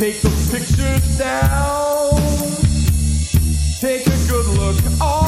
Take the pictures down. Take a good look.